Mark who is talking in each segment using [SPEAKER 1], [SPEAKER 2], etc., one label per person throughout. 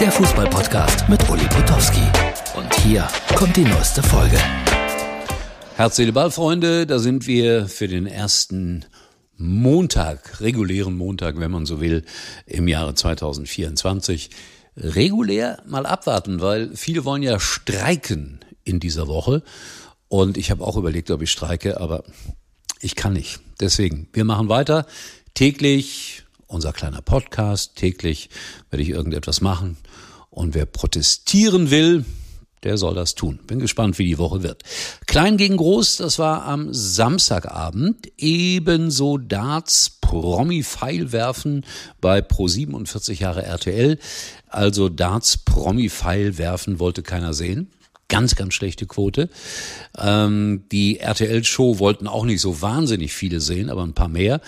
[SPEAKER 1] der Fußballpodcast mit Uli Potowski. Und hier kommt die neueste Folge.
[SPEAKER 2] Herz, Seele, Ball, Freunde, da sind wir für den ersten Montag, regulären Montag, wenn man so will, im Jahre 2024. Regulär mal abwarten, weil viele wollen ja streiken in dieser Woche. Und ich habe auch überlegt, ob ich streike, aber ich kann nicht. Deswegen, wir machen weiter. Täglich unser kleiner Podcast. Täglich werde ich irgendetwas machen. Und wer protestieren will, der soll das tun. Bin gespannt, wie die Woche wird. Klein gegen Groß, das war am Samstagabend. Ebenso Darts Promi Pfeilwerfen bei Pro 47 Jahre RTL. Also Darts Promi Pfeilwerfen wollte keiner sehen. Ganz, ganz schlechte Quote. Ähm, die RTL-Show wollten auch nicht so wahnsinnig viele sehen, aber ein paar mehr.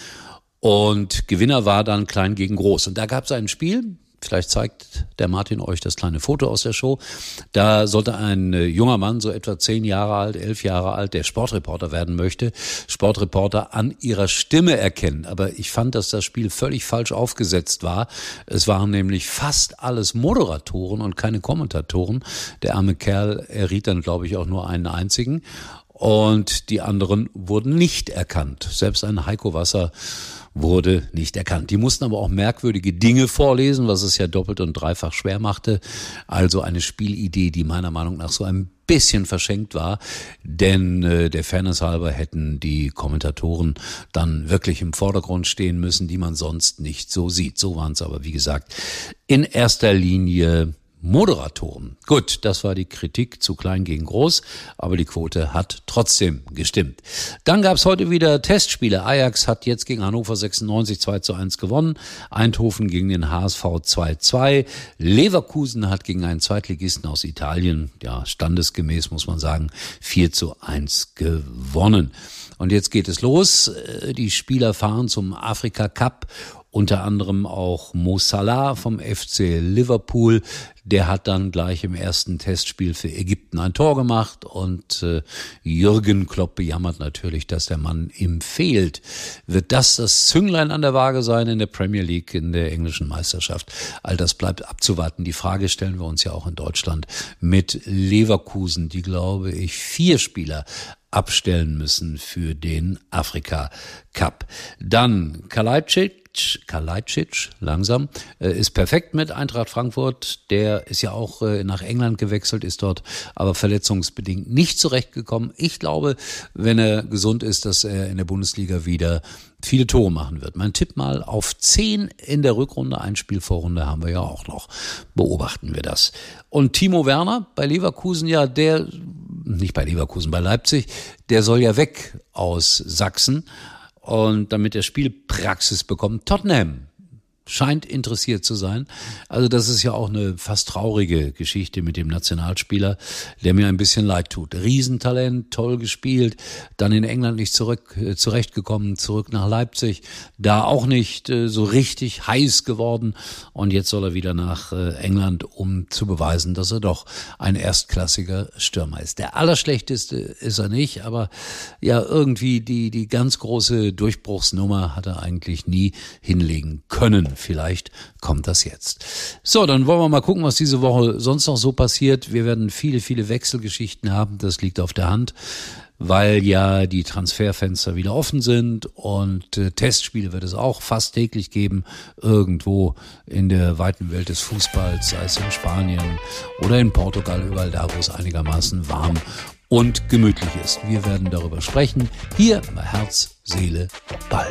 [SPEAKER 2] Und Gewinner war dann Klein gegen Groß. Und da gab es ein Spiel, Vielleicht zeigt der Martin euch das kleine Foto aus der Show. Da sollte ein äh, junger Mann, so etwa zehn Jahre alt, elf Jahre alt, der Sportreporter werden möchte, Sportreporter an ihrer Stimme erkennen. Aber ich fand, dass das Spiel völlig falsch aufgesetzt war. Es waren nämlich fast alles Moderatoren und keine Kommentatoren. Der arme Kerl erriet dann, glaube ich, auch nur einen einzigen. Und die anderen wurden nicht erkannt. Selbst ein Heiko Wasser wurde nicht erkannt. Die mussten aber auch merkwürdige Dinge vorlesen, was es ja doppelt und dreifach schwer machte. Also eine Spielidee, die meiner Meinung nach so ein bisschen verschenkt war, denn äh, der Fairness halber hätten die Kommentatoren dann wirklich im Vordergrund stehen müssen, die man sonst nicht so sieht. So waren es aber, wie gesagt, in erster Linie Moderatoren. Gut, das war die Kritik zu klein gegen groß, aber die Quote hat trotzdem gestimmt. Dann gab es heute wieder Testspiele. Ajax hat jetzt gegen Hannover 96 2 zu 1 gewonnen. Eindhoven gegen den HSV 2-2. Leverkusen hat gegen einen Zweitligisten aus Italien, ja, standesgemäß muss man sagen, 4 zu 1 gewonnen. Und jetzt geht es los. Äh, die Spieler fahren zum Afrika Cup unter anderem auch Mo Salah vom FC Liverpool. Der hat dann gleich im ersten Testspiel für Ägypten ein Tor gemacht und äh, Jürgen Klopp bejammert natürlich, dass der Mann ihm fehlt. Wird das das Zünglein an der Waage sein in der Premier League, in der englischen Meisterschaft? All das bleibt abzuwarten. Die Frage stellen wir uns ja auch in Deutschland mit Leverkusen, die glaube ich vier Spieler abstellen müssen für den Afrika Cup. Dann Kalajdzic Kalajdzic, langsam, äh, ist perfekt mit Eintracht Frankfurt. Der ist ja auch äh, nach England gewechselt, ist dort aber verletzungsbedingt nicht zurechtgekommen. Ich glaube, wenn er gesund ist, dass er in der Bundesliga wieder viele Tore machen wird. Mein Tipp mal auf zehn in der Rückrunde, ein Spiel vor Runde haben wir ja auch noch. Beobachten wir das. Und Timo Werner bei Leverkusen, ja, der nicht bei Leverkusen, bei Leipzig, der soll ja weg aus Sachsen und damit er Spielpraxis bekommt. Tottenham scheint interessiert zu sein. Also das ist ja auch eine fast traurige Geschichte mit dem Nationalspieler, der mir ein bisschen leid tut. Riesentalent, toll gespielt, dann in England nicht zurück äh, zurechtgekommen, zurück nach Leipzig, da auch nicht äh, so richtig heiß geworden und jetzt soll er wieder nach äh, England, um zu beweisen, dass er doch ein erstklassiger Stürmer ist. Der allerschlechteste ist er nicht, aber ja irgendwie die die ganz große Durchbruchsnummer hat er eigentlich nie hinlegen können Vielleicht kommt das jetzt. So, dann wollen wir mal gucken, was diese Woche sonst noch so passiert. Wir werden viele, viele Wechselgeschichten haben. Das liegt auf der Hand weil ja die Transferfenster wieder offen sind und äh, Testspiele wird es auch fast täglich geben, irgendwo in der weiten Welt des Fußballs, sei es in Spanien oder in Portugal, überall da, wo es einigermaßen warm und gemütlich ist. Wir werden darüber sprechen. Hier bei Herz, Seele, Ball.